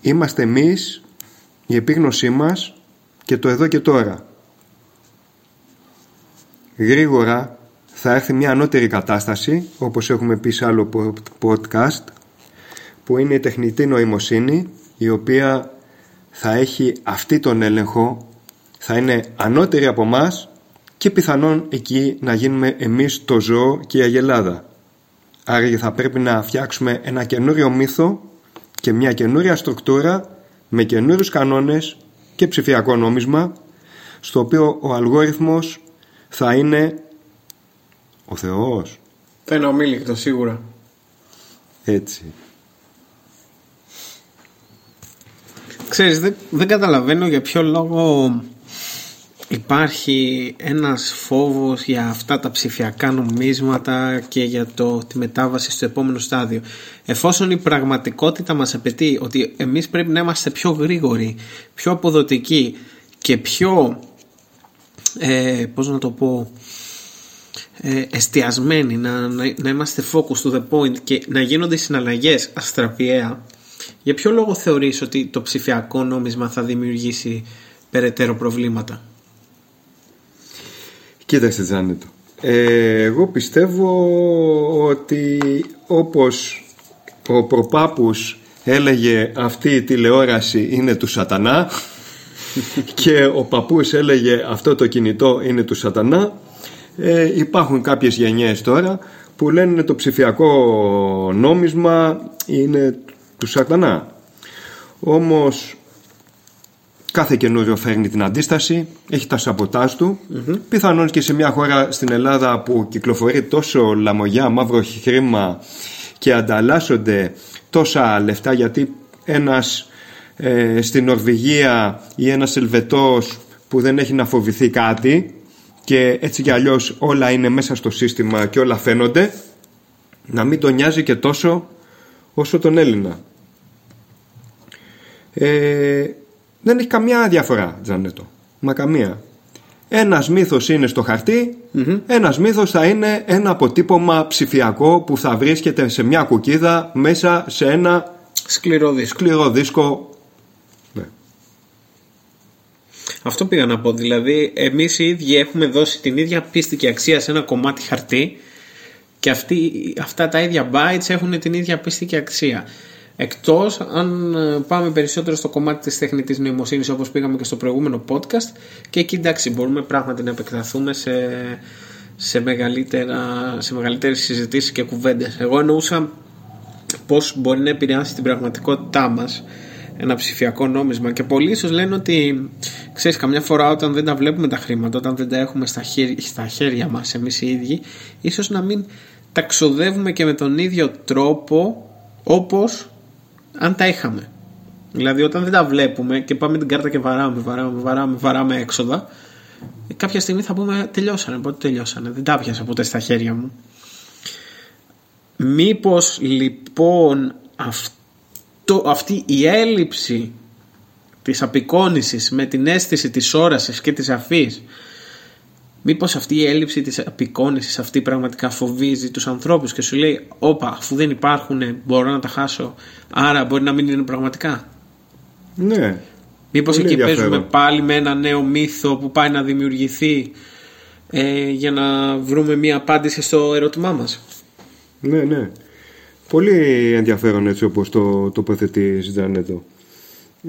είμαστε εμείς, η επίγνωσή μας και το εδώ και τώρα. Γρήγορα θα έρθει μια ανώτερη κατάσταση, όπως έχουμε πει σε άλλο podcast, που είναι η τεχνητή νοημοσύνη, η οποία θα έχει αυτή τον έλεγχο, θα είναι ανώτερη από μας και πιθανόν εκεί να γίνουμε εμείς το ζώο και η αγελάδα. Άρα θα πρέπει να φτιάξουμε ένα καινούριο μύθο και μια καινούρια στруκτούρα με καινούριου κανόνες και ψηφιακό νόμισμα στο οποίο ο αλγόριθμος θα είναι ο Θεός. Θα είναι ομίληκτος σίγουρα. Έτσι. Ξέρεις, δεν, δεν καταλαβαίνω για ποιο λόγο υπάρχει ένας φόβος για αυτά τα ψηφιακά νομίσματα και για το, τη μετάβαση στο επόμενο στάδιο. Εφόσον η πραγματικότητα μας απαιτεί ότι εμείς πρέπει να είμαστε πιο γρήγοροι, πιο αποδοτικοί και πιο, ε, πώς να το πω, ε, εστιασμένοι, να, να, να είμαστε focus to the point και να γίνονται συναλλαγές αστραπιαία, για ποιο λόγο θεωρείς ότι το ψηφιακό νόμισμα θα δημιουργήσει περαιτέρω προβλήματα; Κοίταξε Τζάνετο. Ε, εγώ πιστεύω ότι όπως ο προπάπους έλεγε αυτή η τηλεόραση είναι του σατανά και ο παππούς έλεγε αυτό το κινητό είναι του σατανά ε, υπάρχουν κάποιες γενιές τώρα που λένε το ψηφιακό νόμισμα είναι του σατανά όμως Κάθε καινούριο φέρνει την αντίσταση, έχει τα σαμποτάζ του. mm Πιθανόν και σε μια χώρα στην Ελλάδα που κυκλοφορεί τόσο λαμογιά, μαύρο χρήμα και ανταλλάσσονται τόσα λεφτά γιατί ένας ε, στην Νορβηγία ή ένας Ελβετός που δεν έχει να φοβηθεί κάτι και έτσι κι αλλιώς όλα είναι μέσα στο σύστημα και όλα φαίνονται να μην τον νοιάζει και τόσο όσο τον Έλληνα. Ε, δεν έχει καμιά διαφορά, Τζανέτο. Μα καμία. Ένας μύθος είναι στο χαρτί, mm ένας μύθος θα είναι ένα αποτύπωμα ψηφιακό που θα βρίσκεται σε μια κουκίδα μέσα σε ένα σκληρό δίσκο. Σκληρό δίσκο. Ναι. Αυτό πήγα να πω. Δηλαδή, εμείς οι ίδιοι έχουμε δώσει την ίδια πίστη και αξία σε ένα κομμάτι χαρτί και αυτοί, αυτά τα ίδια bytes έχουν την ίδια πίστη και αξία. Εκτός αν ε, πάμε περισσότερο στο κομμάτι της τεχνητής νοημοσύνης όπως πήγαμε και στο προηγούμενο podcast και εκεί εντάξει μπορούμε πράγματι να επεκταθούμε σε, σε, μεγαλύτερα, σε μεγαλύτερες συζητήσεις και κουβέντες. Εγώ εννοούσα πώς μπορεί να επηρεάσει την πραγματικότητά μας ένα ψηφιακό νόμισμα και πολλοί ίσως λένε ότι ξέρεις καμιά φορά όταν δεν τα βλέπουμε τα χρήματα όταν δεν τα έχουμε στα χέρια, στα χέρια μας εμείς οι ίδιοι ίσως να μην τα ξοδεύουμε και με τον ίδιο τρόπο όπως αν τα είχαμε. Δηλαδή όταν δεν τα βλέπουμε και πάμε την κάρτα και βαράμε, βαράμε, βαράμε, βαράμε έξοδα, κάποια στιγμή θα πούμε τελειώσανε, πότε τελειώσανε, δεν τα πιάσα ποτέ στα χέρια μου. Μήπως λοιπόν αυτό, αυτή η έλλειψη της απεικόνησης με την αίσθηση της όρασης και της αφής Μήπως αυτή η έλλειψη της απεικόνησης αυτή πραγματικά φοβίζει τους ανθρώπους και σου λέει: Όπα, αφού δεν υπάρχουν, μπορώ να τα χάσω. Άρα μπορεί να μην είναι πραγματικά. Ναι. Μήπως εκεί παίζουμε πάλι με ένα νέο μύθο που πάει να δημιουργηθεί ε, για να βρούμε μία απάντηση στο ερώτημά μας; Ναι, ναι. Πολύ ενδιαφέρον έτσι όπως το τοποθετείς Τζανέτο.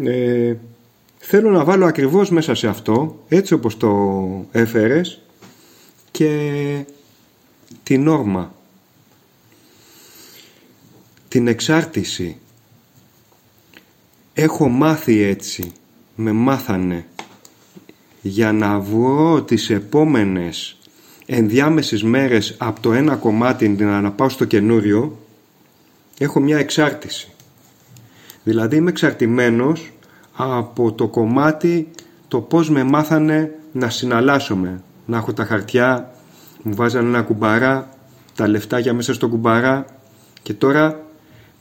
Ε, θέλω να βάλω ακριβώς μέσα σε αυτό έτσι όπως το έφερες και την όρμα, την εξάρτηση. Έχω μάθει έτσι, με μάθανε, για να βρω τις επόμενες ενδιάμεσες μέρες από το ένα κομμάτι να πάω στο καινούριο, έχω μια εξάρτηση. Δηλαδή είμαι εξαρτημένος από το κομμάτι το πώς με μάθανε να συναλλάσσομαι, να έχω τα χαρτιά, μου βάζανε ένα κουμπαρά, τα λεφτάκια μέσα στο κουμπαρά και τώρα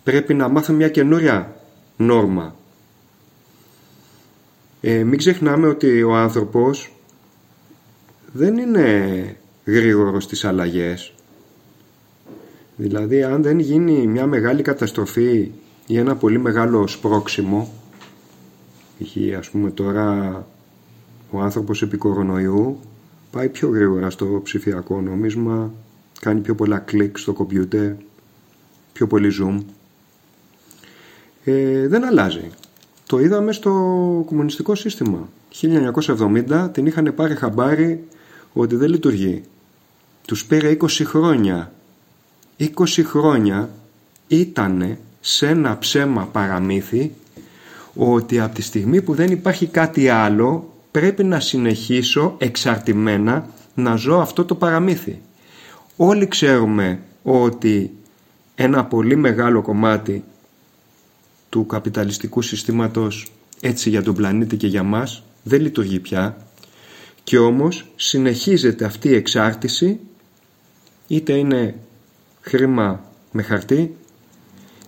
πρέπει να μάθω μια καινούρια νόρμα. Ε, μην ξεχνάμε ότι ο άνθρωπος δεν είναι γρήγορος στις αλλαγές. Δηλαδή αν δεν γίνει μια μεγάλη καταστροφή ή ένα πολύ μεγάλο σπρόξιμο είχε ας πούμε τώρα ο άνθρωπος επί κορονοϊού πάει πιο γρήγορα στο ψηφιακό νόμισμα κάνει πιο πολλά κλικ στο κομπιούτερ πιο πολύ zoom. Ε, δεν αλλάζει. Το είδαμε στο κομμουνιστικό σύστημα. 1970 την είχαν πάρει χαμπάρι ότι δεν λειτουργεί. Τους πήρε 20 χρόνια 20 χρόνια ήτανε σε ένα ψέμα παραμύθι ότι από τη στιγμή που δεν υπάρχει κάτι άλλο πρέπει να συνεχίσω εξαρτημένα να ζω αυτό το παραμύθι. Όλοι ξέρουμε ότι ένα πολύ μεγάλο κομμάτι του καπιταλιστικού συστήματος έτσι για τον πλανήτη και για μας δεν λειτουργεί πια και όμως συνεχίζεται αυτή η εξάρτηση είτε είναι χρήμα με χαρτί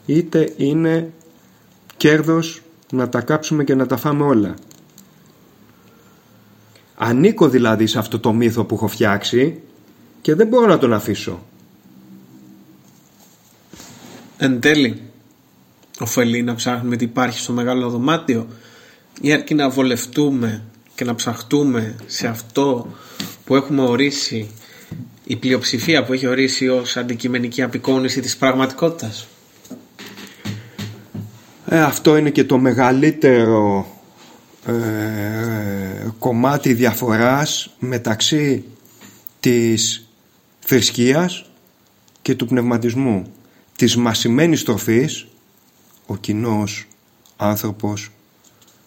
είτε είναι κέρδος να τα κάψουμε και να τα φάμε όλα. Ανήκω δηλαδή σε αυτό το μύθο που έχω φτιάξει και δεν μπορώ να τον αφήσω. Εν τέλει, ωφελεί να ψάχνουμε τι υπάρχει στο μεγάλο δωμάτιο ή αρκεί να βολευτούμε και να ψαχτούμε σε αυτό που έχουμε ορίσει η πλειοψηφία που έχει ορίσει ως αντικειμενική απεικόνηση της πραγματικότητας. Ε, αυτό είναι και το μεγαλύτερο ε, κομμάτι διαφοράς μεταξύ της θρησκείας και του πνευματισμού. Της μασημένης τροφής, ο κοινός άνθρωπος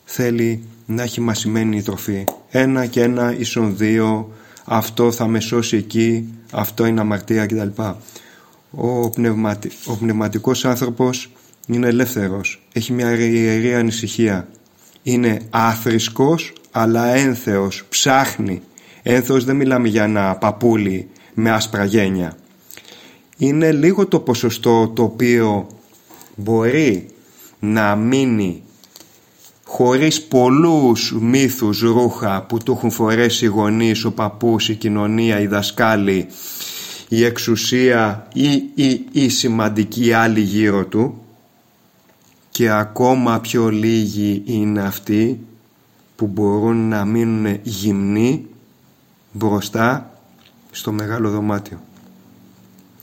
θέλει να έχει μασημένη τροφή. Ένα και ένα ίσον δύο, αυτό θα με σώσει εκεί, αυτό είναι αμαρτία κτλ. Ο, πνευματι... ο πνευματικός άνθρωπος είναι ελεύθερος, έχει μια ιερή ανησυχία. Είναι άθρησκος αλλά ένθεος, ψάχνει. Ένθεος δεν μιλάμε για ένα παπούλι με άσπρα γένια. Είναι λίγο το ποσοστό το οποίο μπορεί να μείνει χωρίς πολλούς μύθους ρούχα που του έχουν φορέσει οι γονείς, ο παππούς, η κοινωνία, οι δασκάλοι, η εξουσία ή η, η σημαντική άλλη γύρω του και ακόμα πιο λίγοι είναι αυτοί που μπορούν να μείνουν γυμνοί μπροστά στο μεγάλο δωμάτιο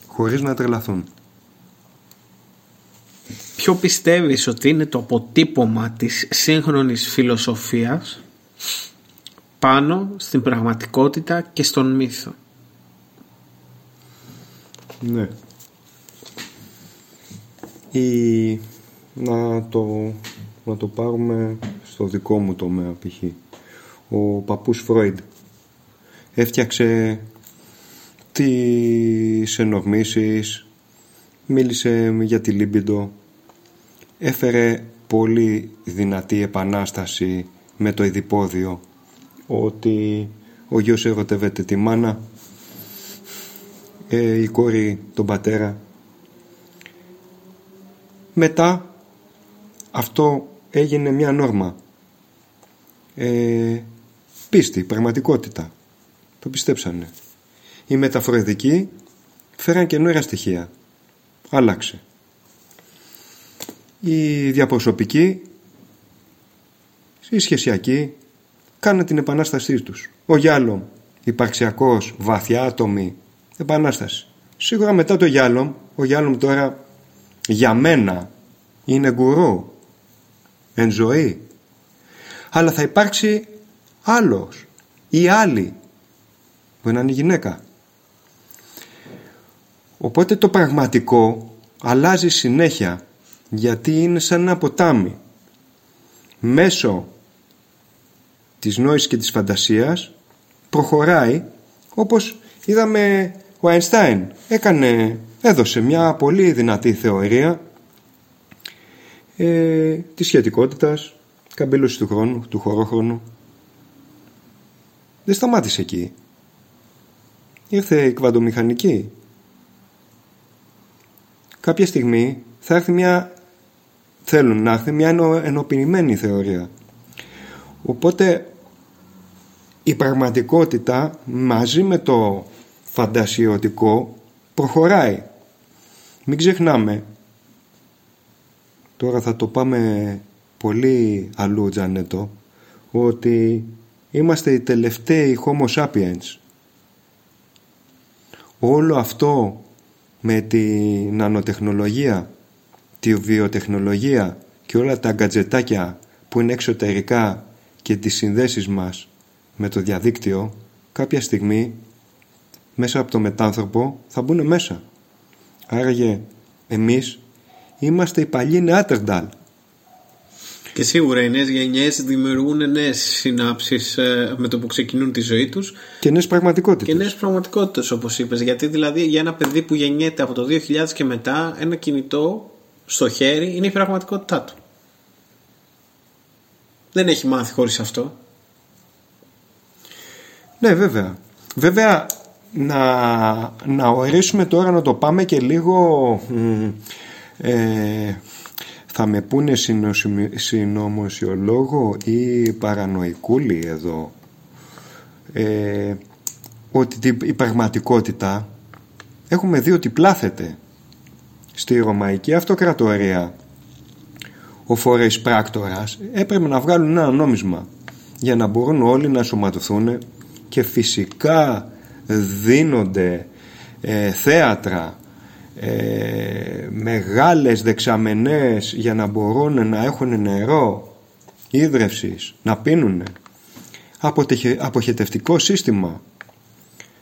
χωρίς να τρελαθούν. Ποιο πιστεύεις ότι είναι το αποτύπωμα της σύγχρονης φιλοσοφίας πάνω στην πραγματικότητα και στον μύθο; Ναι. Η να το, να το πάρουμε στο δικό μου τομέα π.χ. Ο παππούς Φρόιντ έφτιαξε τις ενορμήσεις, μίλησε για τη λίμπιντο, έφερε πολύ δυνατή επανάσταση με το ειδipόδιο ότι ο γιος ερωτεύεται τη μάνα, ε, η κόρη τον πατέρα. Μετά αυτό έγινε μια νόρμα. Ε, πίστη, πραγματικότητα. Το πιστέψανε. Οι μεταφροεδικοί φέραν καινούργια στοιχεία. Άλλαξε. Οι διαπροσωπικοί, οι σχεσιακοί, κάναν την επανάστασή τους. Ο Γιάλομ, υπαρξιακός, βαθιά άτομη, επανάσταση. Σίγουρα μετά το Γιάλομ, ο Γιάλομ τώρα για μένα είναι γκουρού εν ζωή. Αλλά θα υπάρξει άλλος ή άλλη που είναι γυναίκα. Οπότε το πραγματικό αλλάζει συνέχεια γιατί είναι σαν ένα ποτάμι. Μέσω της νόησης και της φαντασίας προχωράει όπως είδαμε ο Αϊνστάιν έκανε, έδωσε μια πολύ δυνατή θεωρία ε, της σχετικότητας, καμπύλωσης του χρόνου, του χωρόχρονου. Δεν σταμάτησε εκεί. Ήρθε η κβαντομηχανική. Κάποια στιγμή θα έρθει μια θέλουν να έρθει μια ενοποιημένη θεωρία. Οπότε η πραγματικότητα μαζί με το φαντασιωτικό προχωράει. Μην ξεχνάμε, τώρα θα το πάμε πολύ αλλού Τζανέτο, ότι είμαστε οι τελευταίοι Homo sapiens. Όλο αυτό με τη νανοτεχνολογία, τη βιοτεχνολογία και όλα τα γκατζετάκια που είναι εξωτερικά και τις συνδέσεις μας με το διαδίκτυο κάποια στιγμή μέσα από το μετάνθρωπο θα μπουν μέσα. Άραγε εμείς είμαστε οι παλιοί νεάτερνταλ. Και σίγουρα οι νέες γενιές δημιουργούν νέες συνάψεις ε, με το που ξεκινούν τη ζωή τους. Και νέες πραγματικότητες. Και νέες πραγματικότητες όπως είπες. Γιατί δηλαδή για ένα παιδί που γεννιέται από το 2000 και μετά ένα κινητό στο χέρι είναι η πραγματικότητά του. Δεν έχει μάθει χωρίς αυτό. Ναι βέβαια. Βέβαια να, να ορίσουμε τώρα να το πάμε και λίγο ε, θα με πούνε συνωμοσιολόγο ή παρανοϊκούλη εδώ ε, ότι η πραγματικότητα έχουμε δει ότι πλάθεται στη Ρωμαϊκή Αυτοκρατορία. Ο φορέης πράκτορας έπρεπε να βγάλουν ένα νόμισμα για να μπορούν όλοι να σωματωθούν και φυσικά δίνονται ε, θέατρα ε, μεγάλες δεξαμενές για να μπορούν να έχουν νερό ίδρευσης, να πίνουν αποχετευτικό σύστημα.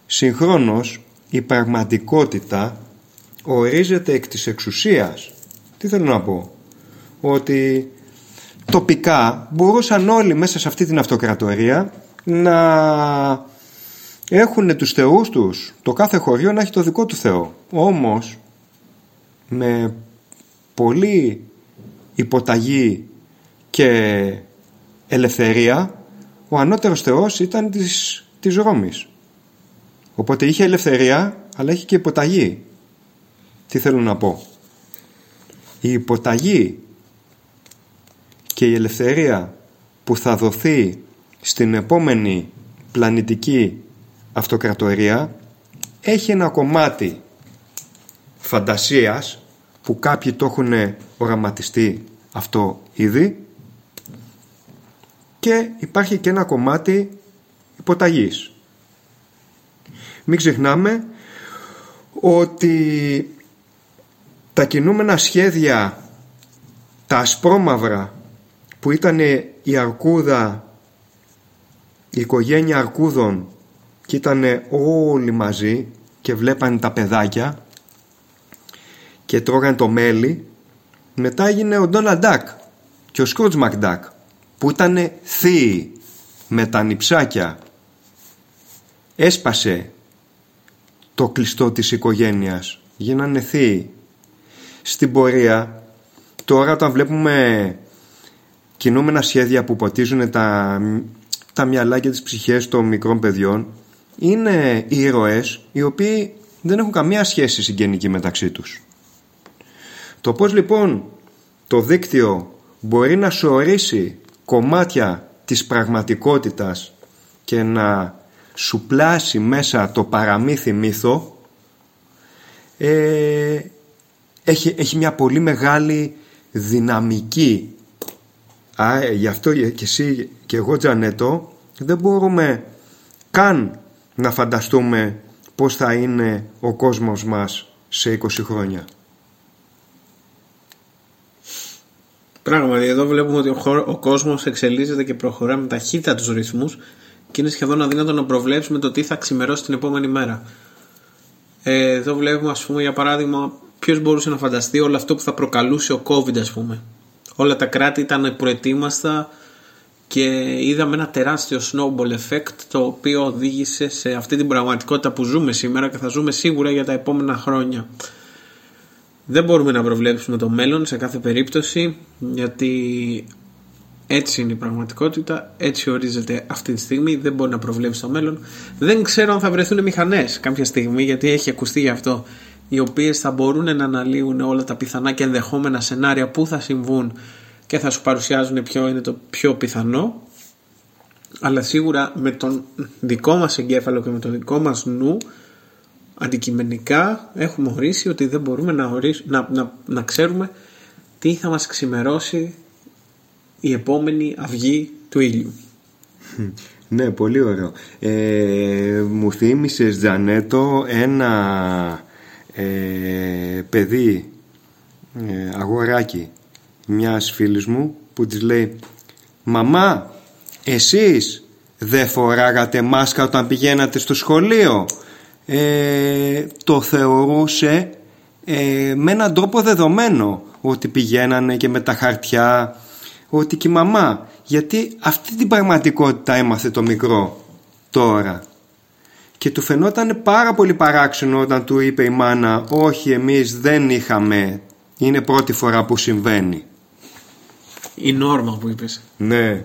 Συγχρόνως η πραγματικότητα ορίζεται εκ της εξουσίας. Τι θέλω να πω; Ότι τοπικά μπορούσαν όλοι μέσα σε αυτή την αυτοκρατορία να έχουν τους θεούς τους το κάθε χωριό να έχει το δικό του θεό. Όμως με πολύ υποταγή και ελευθερία ο ανώτερος θεός ήταν της, της Ρώμης. Οπότε είχε ελευθερία αλλά είχε και υποταγή τι θέλω να πω; Η υποταγή και η ελευθερία που θα δοθεί στην επόμενη πλανητική αυτοκρατορία έχει ένα κομμάτι φαντασίας που κάποιοι το έχουν οραματιστεί αυτό ήδη και υπάρχει και ένα κομμάτι υποταγής. Μην ξεχνάμε ότι τα κινούμενα σχέδια, τα ασπρόμαυρα που ήταν η αρκούδα, η οικογένεια αρκούδων και ήταν όλοι μαζί και βλέπανε τα παιδάκια και τρώγαν το μέλι μετά έγινε ο Ντόναλντ Ντάκ και ο Σκρούτζ Μακντάκ που ήταν θείοι με τα νυψάκια. Έσπασε το κλειστό της οικογένειας. Γίνανε θείοι στην πορεία τώρα όταν βλέπουμε κινούμενα σχέδια που ποτίζουν τα, τα μυαλά και τις ψυχές των μικρών παιδιών είναι ήρωες οι οποίοι δεν έχουν καμία σχέση συγγενική μεταξύ τους. Το πώς λοιπόν το δίκτυο μπορεί να σου ορίσει κομμάτια της πραγματικότητας και να σου πλάσει μέσα το παραμύθι μύθο ε, έχει, έχει μια πολύ μεγάλη δυναμική Α, ε, γι' αυτό και εσύ και εγώ Τζανέτο δεν μπορούμε καν να φανταστούμε πώς θα είναι ο κόσμος μας σε 20 χρόνια. Πράγματι, εδώ βλέπουμε ότι ο, χώρο, ο κόσμος εξελίσσεται και προχωρά με ταχύτητα τους ρυθμούς και είναι σχεδόν αδύνατο να προβλέψουμε το τι θα ξημερώσει την επόμενη μέρα. Ε, εδώ βλέπουμε, ας πούμε, για παράδειγμα, ποιος μπορούσε να φανταστεί όλο αυτό που θα προκαλούσε ο COVID, ας πούμε. Όλα τα κράτη ήταν προετοίμαστα και είδαμε ένα τεράστιο snowball effect το οποίο οδήγησε σε αυτή την πραγματικότητα που ζούμε σήμερα και θα ζούμε σίγουρα για τα επόμενα χρόνια. Δεν μπορούμε να προβλέψουμε το μέλλον σε κάθε περίπτωση γιατί έτσι είναι η πραγματικότητα, έτσι ορίζεται αυτή τη στιγμή, δεν μπορεί να προβλέψει το μέλλον. Δεν ξέρω αν θα βρεθούν μηχανές κάποια στιγμή γιατί έχει ακουστεί γι' αυτό οι οποίες θα μπορούν να αναλύουν όλα τα πιθανά και ενδεχόμενα σενάρια που θα συμβούν και θα σου παρουσιάζουν ποιο είναι το πιο πιθανό αλλά σίγουρα με τον δικό μας εγκέφαλο και με τον δικό μας νου αντικειμενικά έχουμε ορίσει ότι δεν μπορούμε να, να, να, να ξέρουμε τι θα μας ξημερώσει η επόμενη αυγή του ήλιου. Ναι, πολύ ωραίο. Ε, μου θύμισες, Τζανέτο, ένα ε, παιδί, ε, αγοράκι μιας φίλης μου που της λέει «Μαμά, εσείς δεν φοράγατε μάσκα όταν πηγαίνατε στο σχολείο» ε, το θεωρούσε ε, με έναν τρόπο δεδομένο ότι πηγαίνανε και με τα χαρτιά ότι και η μαμά γιατί αυτή την πραγματικότητα έμαθε το μικρό τώρα και του φαινόταν πάρα πολύ παράξενο όταν του είπε η μάνα όχι εμείς δεν είχαμε είναι πρώτη φορά που συμβαίνει η νόρμα που είπες ναι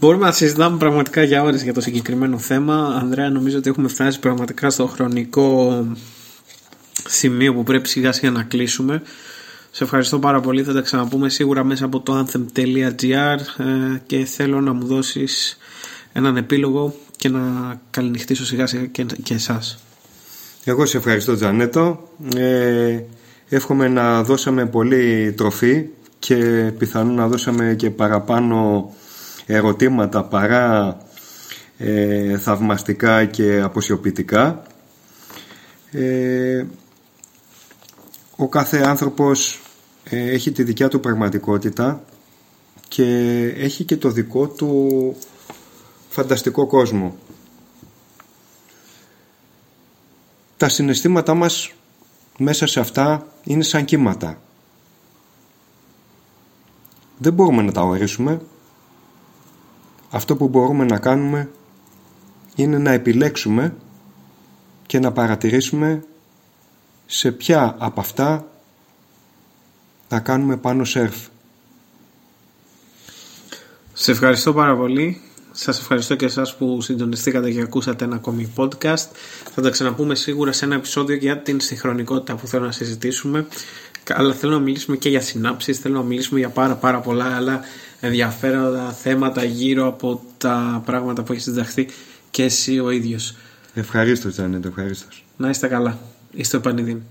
Μπορούμε να συζητάμε πραγματικά για ώρες για το συγκεκριμένο θέμα. Ανδρέα, νομίζω ότι έχουμε φτάσει πραγματικά στο χρονικό σημείο που πρέπει σιγά σιγά να κλείσουμε. Σε ευχαριστώ πάρα πολύ. Θα τα ξαναπούμε σίγουρα μέσα από το anthem.gr ε, και θέλω να μου δώσεις έναν επίλογο και να καληνυχτήσω σιγά σιγά και, και εσάς. Εγώ σε ευχαριστώ Τζανέτο. Ε, εύχομαι να δώσαμε πολύ τροφή και πιθανόν να δώσαμε και παραπάνω ερωτήματα παρά ε, θαυμαστικά και αποσιοποιητικά. Ε, ο κάθε άνθρωπος ε, έχει τη δικιά του πραγματικότητα και έχει και το δικό του φανταστικό κόσμο. Τα συναισθήματά μας μέσα σε αυτά είναι σαν κύματα. Δεν μπορούμε να τα ορίσουμε αυτό που μπορούμε να κάνουμε είναι να επιλέξουμε και να παρατηρήσουμε σε ποια από αυτά να κάνουμε πάνω σερφ. Σε ευχαριστώ πάρα πολύ. Σας ευχαριστώ και εσάς που συντονιστήκατε και ακούσατε ένα ακόμη podcast. Θα τα ξαναπούμε σίγουρα σε ένα επεισόδιο για την συγχρονικότητα που θέλω να συζητήσουμε. Αλλά θέλω να μιλήσουμε και για συνάψεις, θέλω να μιλήσουμε για πάρα πάρα πολλά άλλα ενδιαφέροντα θέματα γύρω από τα πράγματα που έχει συνταχθεί και εσύ ο ίδιος. Ευχαρίστως Τζάνετ, ευχαρίστως. Να είστε καλά. Είστε ο Πανιδίν.